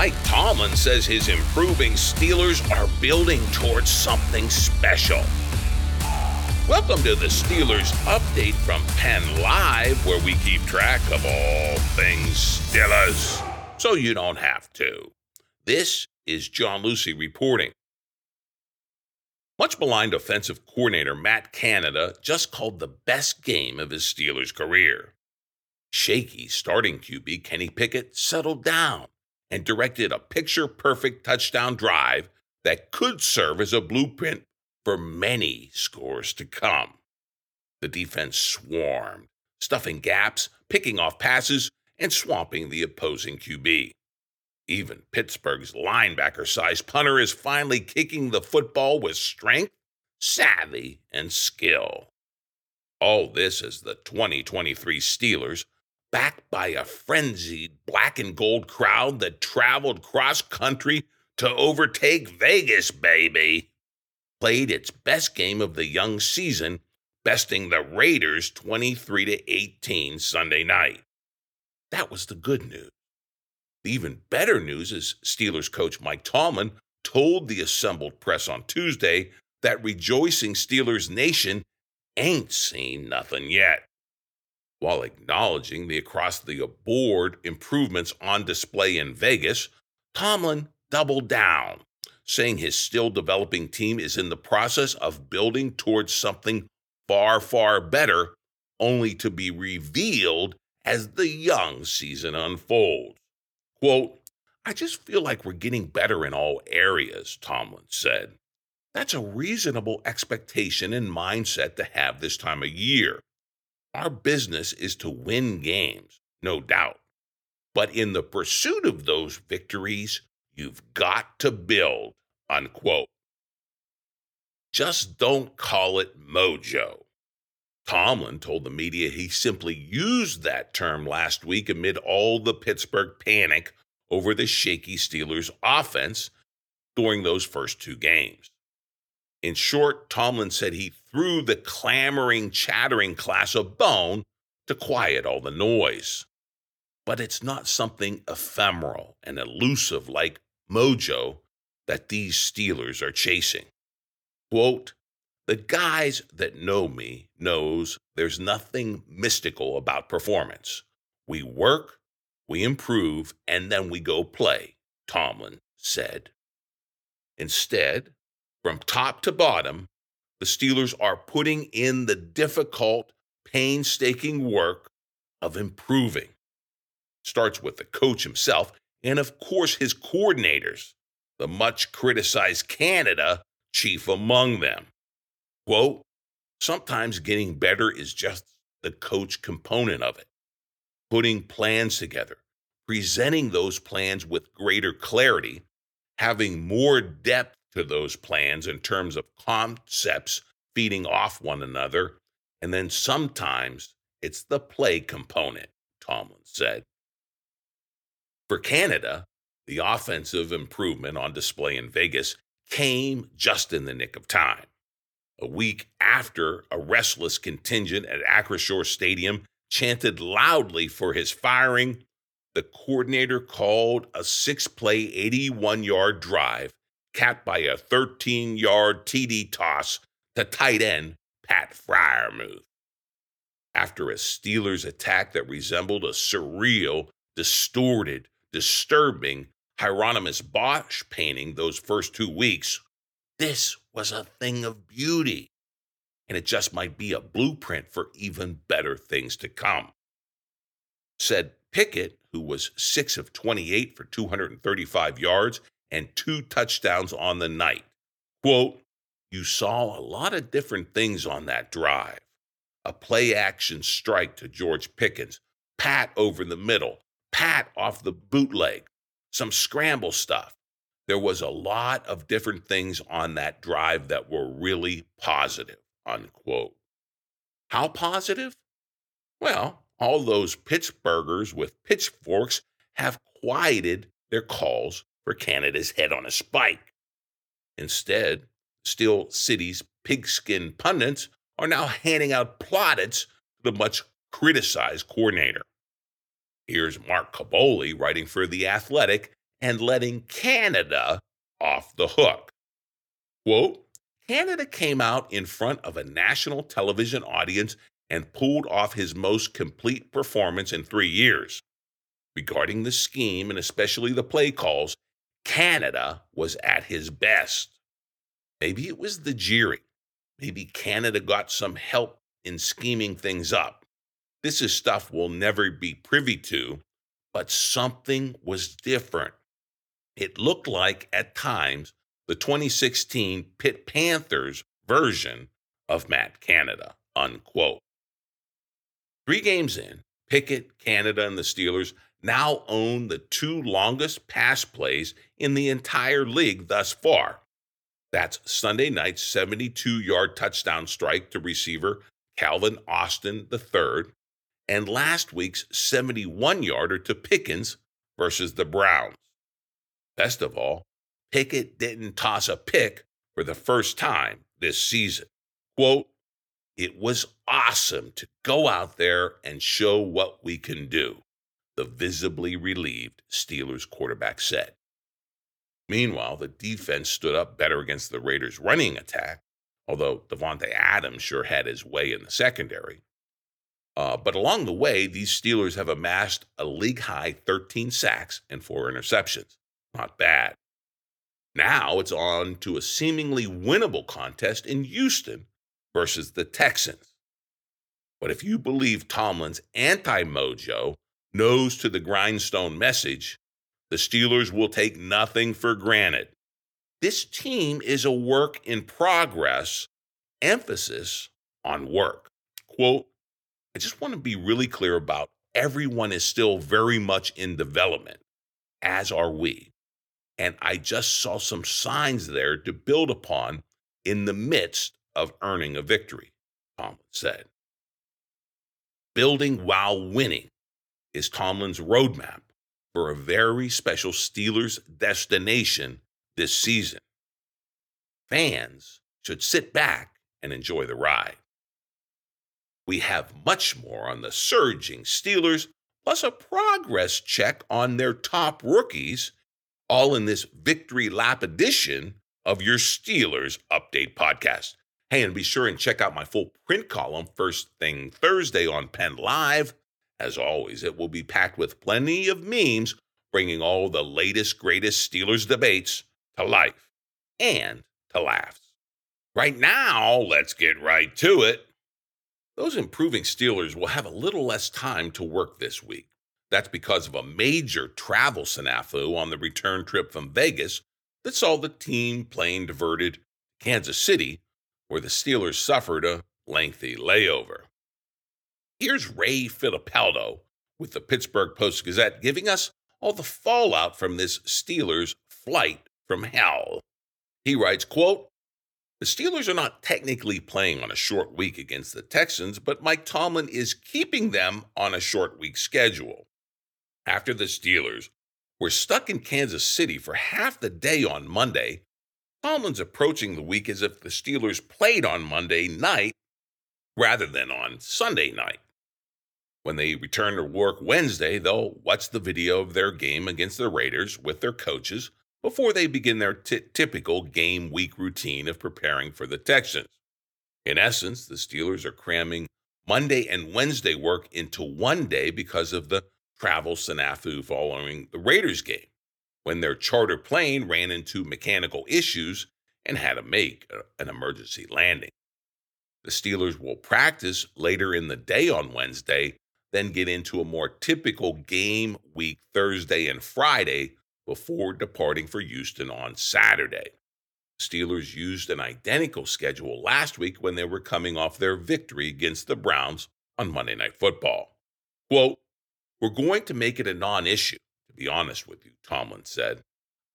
Mike Tomlin says his improving Steelers are building towards something special. Welcome to the Steelers update from Penn Live, where we keep track of all things Steelers, so you don't have to. This is John Luciew reporting. Much maligned offensive coordinator Matt Canada just called the best game of his Steelers career. Shaky starting QB Kenny Pickett settled down and directed a picture perfect touchdown drive that could serve as a blueprint for many scores to come. The defense swarmed, stuffing gaps, picking off passes, and swamping the opposing QB. Even Pittsburgh's linebacker sized punter is finally kicking the football with strength, savvy, and skill. All this as the 2023 Steelers backed by a frenzied black and gold crowd that traveled cross country to overtake Vegas, baby. Played its best game of the young season, besting the Raiders 23 to 18 Sunday night. That was the good news. The even better news is Steelers coach Mike Tomlin told the assembled press on Tuesday that rejoicing Steelers Nation ain't seen nothing yet while acknowledging the across the board improvements on display in Vegas, Tomlin doubled down, saying his still developing team is in the process of building towards something far, far better, only to be revealed as the young season unfolds. Quote, I just feel like we're getting better in all areas, Tomlin said. That's a reasonable expectation and mindset to have this time of year. Our business is to win games, no doubt. But in the pursuit of those victories, you've got to build, unquote. Just don't call it mojo. Tomlin told the media he simply used that term last week amid all the Pittsburgh panic over the shaky Steelers offense during those first two games. In short, Tomlin said he threw the clamoring, chattering class of bone to quiet all the noise. But it's not something ephemeral and elusive like mojo that these Steelers are chasing. Quote, the guys that know me knows there's nothing mystical about performance. We work, we improve, and then we go play, Tomlin said. Instead, from top to bottom, the Steelers are putting in the difficult, painstaking work of improving. Starts with the coach himself and, of course, his coordinators, the much criticized Canada chief among them. Quote, sometimes getting better is just the coach component of it. Putting plans together, presenting those plans with greater clarity, having more depth to those plans in terms of concepts feeding off one another. And then sometimes it's the play component, Tomlin said. For Canada, the offensive improvement on display in Vegas came just in the nick of time. A week after a restless contingent at Acrisure Stadium chanted loudly for his firing, the coordinator called a six play, 81 yard drive capped by a 13 yard TD toss to tight end Pat Freiermuth. After a Steelers attack that resembled a surreal, distorted, disturbing Hieronymus Bosch painting those first two weeks, this was a thing of beauty, and it just might be a blueprint for even better things to come. Said Pickett, who was 6 of 28 for 235 yards and two touchdowns on the night. Quote, You saw a lot of different things on that drive. A play action strike to George Pickens, Pat over the middle, Pat off the bootleg, some scramble stuff. There was a lot of different things on that drive that were really positive, unquote. How positive? Well, all those Pittsburghers with pitchforks have quieted their calls Canada's head on a spike. Instead, Steel City's pigskin pundits are now handing out plaudits to the much criticized coordinator. Here's Mark Kaboly writing for The Athletic and letting Canada off the hook. Quote, Canada came out in front of a national television audience and pulled off his most complete performance in three years. Regarding the scheme and especially the play calls, Canada was at his best. Maybe it was the jeering. Maybe Canada got some help in scheming things up. This is stuff we'll never be privy to, but something was different. It looked like, at times, the 2016 Pitt Panthers version of Matt Canada, unquote. Three games in, Pickett, Canada, and the Steelers now own the two longest pass plays in the entire league thus far. That's Sunday night's 72 yard touchdown strike to receiver Calvin Austin III, and last week's 71 yarder to Pickens versus the Browns. Best of all, Pickett didn't toss a pick for the first time this season. Quote, it was awesome to go out there and show what we can do the visibly relieved Steelers quarterback said. Meanwhile, the defense stood up better against the Raiders' running attack, although Davante Adams sure had his way in the secondary. Uh, but along the way, these Steelers have amassed a league high 13 sacks and four interceptions. Not bad. Now it's on to a seemingly winnable contest in Houston versus the Texans. But if you believe Tomlin's anti mojo, nose to the grindstone message, the Steelers will take nothing for granted. This team is a work in progress, emphasis on work. Quote, I just want to be really clear about everyone is still very much in development, as are we. And I just saw some signs there to build upon in the midst of earning a victory, Tomlin said. Building while winning is Tomlin's roadmap for a very special Steelers destination this season. Fans should sit back and enjoy the ride. We have much more on the surging Steelers, plus a progress check on their top rookies, all in this Victory Lap edition of your Steelers Update podcast. Hey, and be sure and check out my full print column first thing Thursday on Penn Live as always, it will be packed with plenty of memes, bringing all the latest, greatest Steelers debates to life and to laughs. Right now, let's get right to it. Those improving Steelers will have a little less time to work this week. That's because of a major travel snafu on the return trip from Vegas that saw the team plane diverted to Kansas City, where the Steelers suffered a lengthy layover. Here's Ray Fittipaldo with the Pittsburgh Post Gazette giving us all the fallout from this Steelers flight from hell. He writes, quote, the Steelers are not technically playing on a short week against the Texans, but Mike Tomlin is keeping them on a short week schedule. After the Steelers were stuck in Kansas City for half the day on Monday, Tomlin's approaching the week as if the Steelers played on Monday night rather than on Sunday night. When they return to work Wednesday, they'll watch the video of their game against the Raiders with their coaches before they begin their t- typical game week routine of preparing for the Texans. In essence, the Steelers are cramming Monday and Wednesday work into one day because of the travel snafu following the Raiders game, when their charter plane ran into mechanical issues and had to make an emergency landing. The Steelers will practice later in the day on Wednesday, then get into a more typical game week Thursday and Friday before departing for Houston on Saturday. Steelers used an identical schedule last week when they were coming off their victory against the Browns on Monday Night Football. Quote, We're going to make it a non issue, to be honest with you, Tomlin said.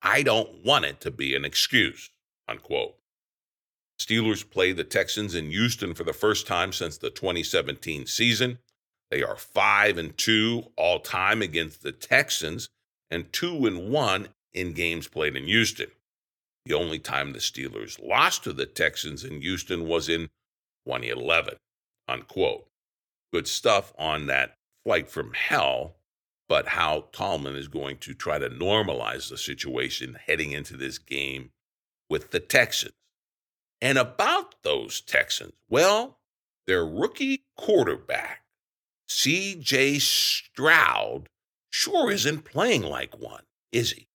I don't want it to be an excuse, unquote. Steelers play the Texans in Houston for the first time since the 2017 season. They are 5 and 2 all time against the Texans and 2 and 1 in games played in Houston. The only time the Steelers lost to the Texans in Houston was in 2011. Unquote. Good stuff on that flight from hell, but how Tomlin is going to try to normalize the situation heading into this game with the Texans. And about those Texans, well, their rookie quarterback, CJ Stroud, sure isn't playing like one, is he?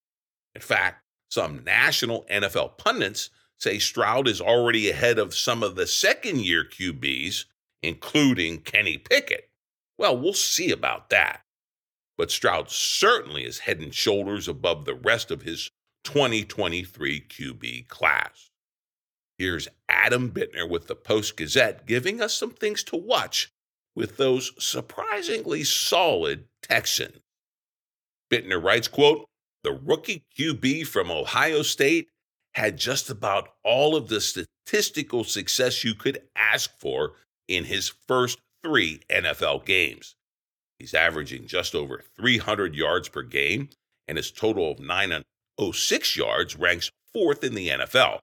In fact, some national NFL pundits say Stroud is already ahead of some of the second year QBs, including Kenny Pickett. Well, we'll see about that. But Stroud certainly is head and shoulders above the rest of his 2023 QB class. Here's Adam Bittner with the Post Gazette giving us some things to watch with those surprisingly solid Texans. Bittner writes, quote, the rookie QB from Ohio State had just about all of the statistical success you could ask for in his first three NFL games. He's averaging just over 300 yards per game, and his total of 906 yards ranks fourth in the NFL.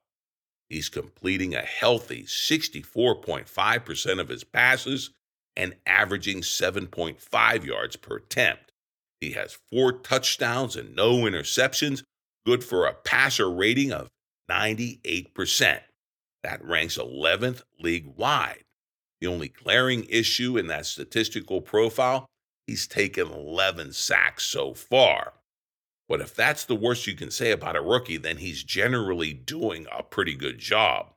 He's completing a healthy 64.5% of his passes and averaging 7.5 yards per attempt. He has four touchdowns and no interceptions, good for a passer rating of 98%. That ranks 11th league wide. The only glaring issue in that statistical profile, he's taken 11 sacks so far. But if that's the worst you can say about a rookie, then he's generally doing a pretty good job.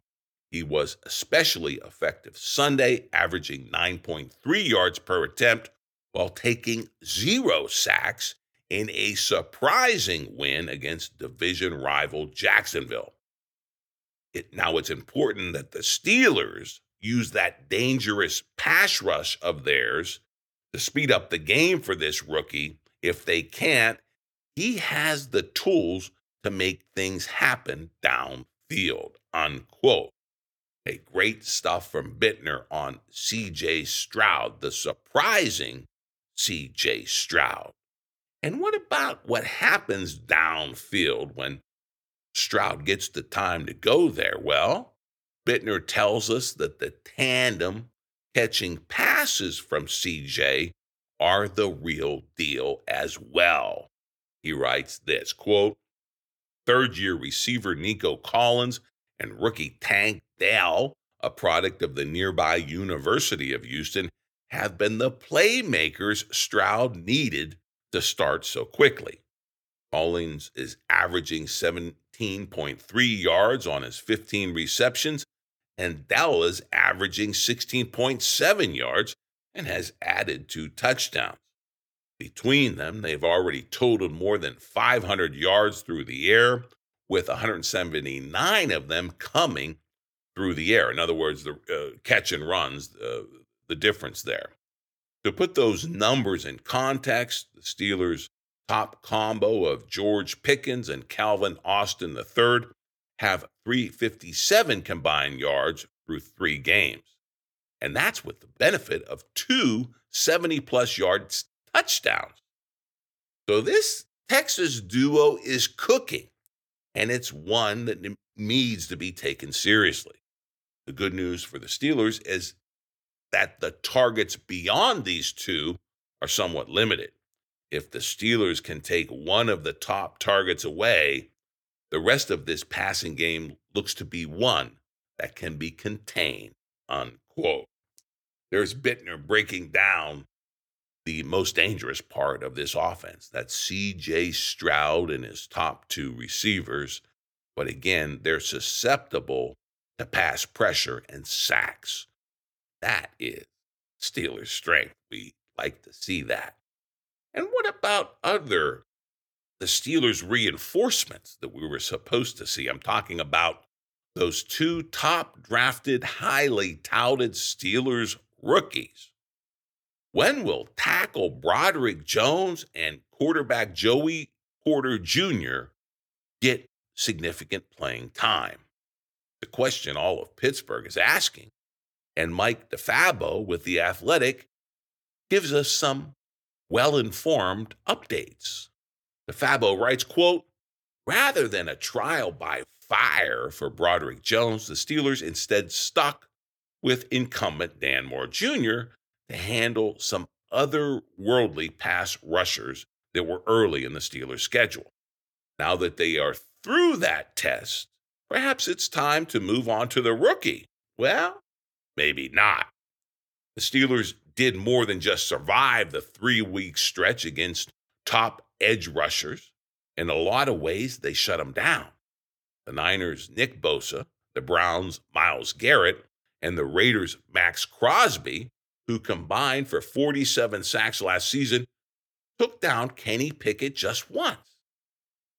He was especially effective Sunday, averaging 9.3 yards per attempt while taking zero sacks in a surprising win against division rival Jacksonville. It, now, it's important that the Steelers use that dangerous pass rush of theirs to speed up the game for this rookie. If they can't, he has the tools to make things happen downfield, unquote. Great stuff from Bittner on CJ Stroud, the surprising CJ Stroud. And what about what happens downfield when Stroud gets the time to go there? Well, Bittner tells us that the tandem catching passes from CJ are the real deal as well. He writes this quote, third year receiver Nico Collins and rookie Tank Dell, a product of the nearby University of Houston, have been the playmakers Stroud needed to start so quickly. Collins is averaging 17.3 yards on his 15 receptions, and Dell is averaging 16.7 yards and has added two touchdowns. Between them, they've already totaled more than 500 yards through the air, with 179 of them coming through the air. In other words, the uh, catch and runs, uh, the difference there. To put those numbers in context, the Steelers' top combo of George Pickens and Calvin Austin III have 357 combined yards through three games. And that's with the benefit of two 70 plus yards touchdowns. So this Texas duo is cooking, and it's one that needs to be taken seriously. The good news for the Steelers is that the targets beyond these two are somewhat limited. If the Steelers can take one of the top targets away, the rest of this passing game looks to be one that can be contained. Unquote. There's Bittner breaking down the most dangerous part of this offense. That's CJ Stroud and his top two receivers. but again, they're susceptible to pass pressure and sacks. That is Steelers' strength. We like to see that. And what about other the Steelers reinforcements that we were supposed to see? I'm talking about those two top drafted, highly touted Steelers rookies. When will tackle Broderick Jones and quarterback Joey Porter Jr. get significant playing time? The question all of Pittsburgh is asking. And Mike DeFabo with The Athletic gives us some well-informed updates. DeFabo writes, quote, rather than a trial by fire for Broderick Jones, the Steelers instead stuck with incumbent Dan Moore Jr. to handle some otherworldly pass rushers that were early in the Steelers' schedule. Now that they are through that test, perhaps it's time to move on to the rookie. Well, maybe not. The Steelers did more than just survive the three week stretch against top edge rushers. In a lot of ways, they shut them down. The Niners' Nick Bosa, the Browns' Myles Garrett, and the Raiders' Maxx Crosby, who combined for 47 sacks last season, took down Kenny Pickett just once.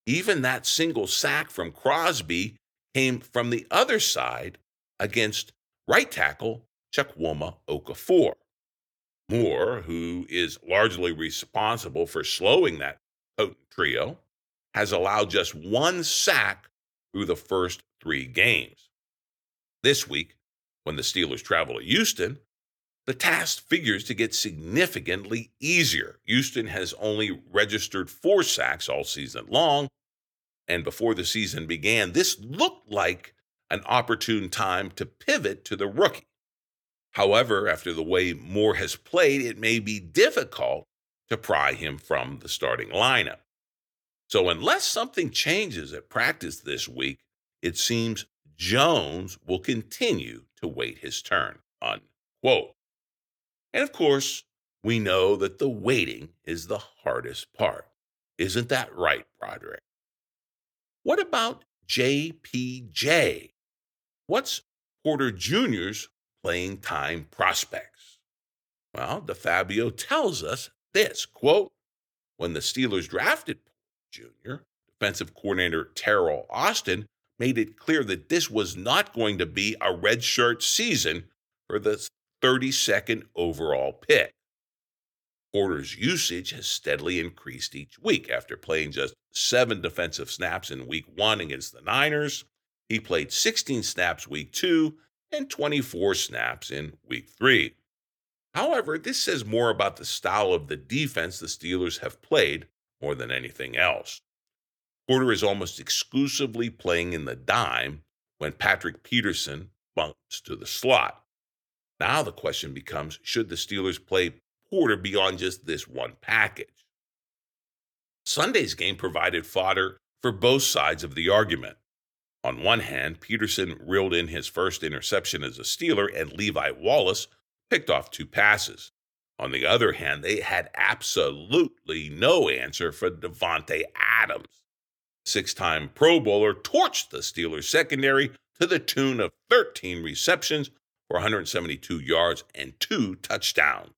Even that single sack from Crosby came from the other side against right tackle Chukwuma Okorafor. Moore, who is largely responsible for slowing that potent trio, has allowed just one sack through the first three games. This week, when the Steelers travel to Houston, the task figures to get significantly easier. Houston has only registered four sacks all season long, and before the season began, this looked like an opportune time to pivot to the rookie. However, after the way Moore has played, it may be difficult to pry him from the starting lineup. So, unless something changes at practice this week, it seems Jones will continue to wait his turn. Unquote. And of course, we know that the waiting is the hardest part. Isn't that right, Broderick? What about JPJ? What's Porter Jr.'s playing time prospects? Well, DeFabo tells us this quote, when the Steelers drafted Porter Jr., defensive coordinator Teryl Austin made it clear that this was not going to be a redshirt season for the 32nd overall pick. Porter's usage has steadily increased each week. After playing just seven defensive snaps in week one against the Niners, he played 16 snaps week two and 24 snaps in week three. However, this says more about the style of the defense the Steelers have played more than anything else. Porter is almost exclusively playing in the dime when Patrick Peterson bumps to the slot. Now the question becomes should the Steelers play Porter beyond just this one package? Sunday's game provided fodder for both sides of the argument. On one hand, Peterson reeled in his first interception as a Steeler, and Levi Wallace picked off two passes. On the other hand, they had absolutely no answer for Davante Adams. Six time Pro Bowler torched the Steelers secondary to the tune of 13 receptions for 172 yards and two touchdowns.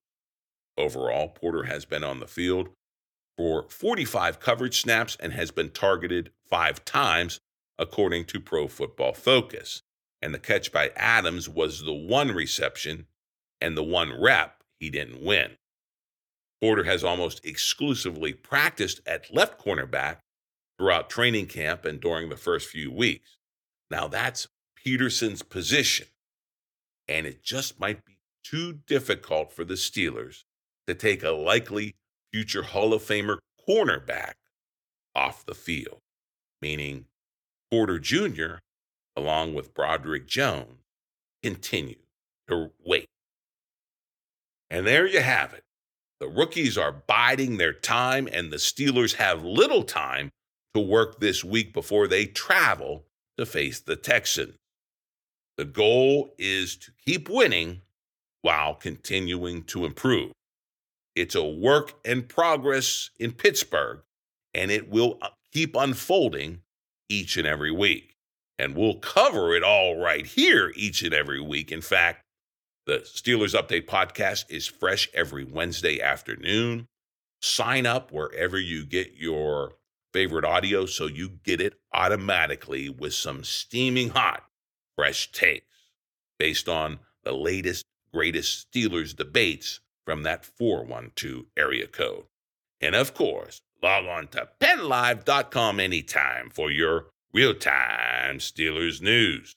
Overall, Porter has been on the field for 45 coverage snaps and has been targeted five times, according to Pro Football Focus. And the catch by Adams was the one reception and the one rep he didn't win. Porter has almost exclusively practiced at left cornerback throughout training camp and during the first few weeks. Now, that's Peterson's position, and it just might be too difficult for the Steelers to take a likely future Hall of Famer cornerback off the field, meaning Porter Jr., along with Broderick Jones, continue to wait. And there you have it. The rookies are biding their time, and the Steelers have little time to work this week before they travel to face the Texans. The goal is to keep winning while continuing to improve. It's a work in progress in Pittsburgh, and it will uh, keep unfolding each and every week. And we'll cover it all right here each and every week. In fact, the Steelers Update podcast is fresh every Wednesday afternoon. Sign up wherever you get your favorite audio so you get it automatically with some steaming hot, fresh takes based on the latest, greatest Steelers debates from that 412 area code. And of course, log on to pennlive.com anytime for your real time Steelers news.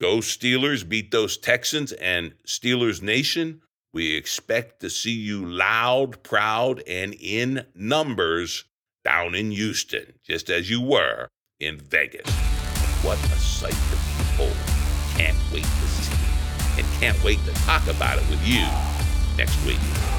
Go Steelers, beat those Texans and Steelers Nation. We expect to see you loud, proud, and in numbers down in Houston, just as you were in Vegas. What a sight to behold. Can't wait to see it and can't wait to talk about it with you next week.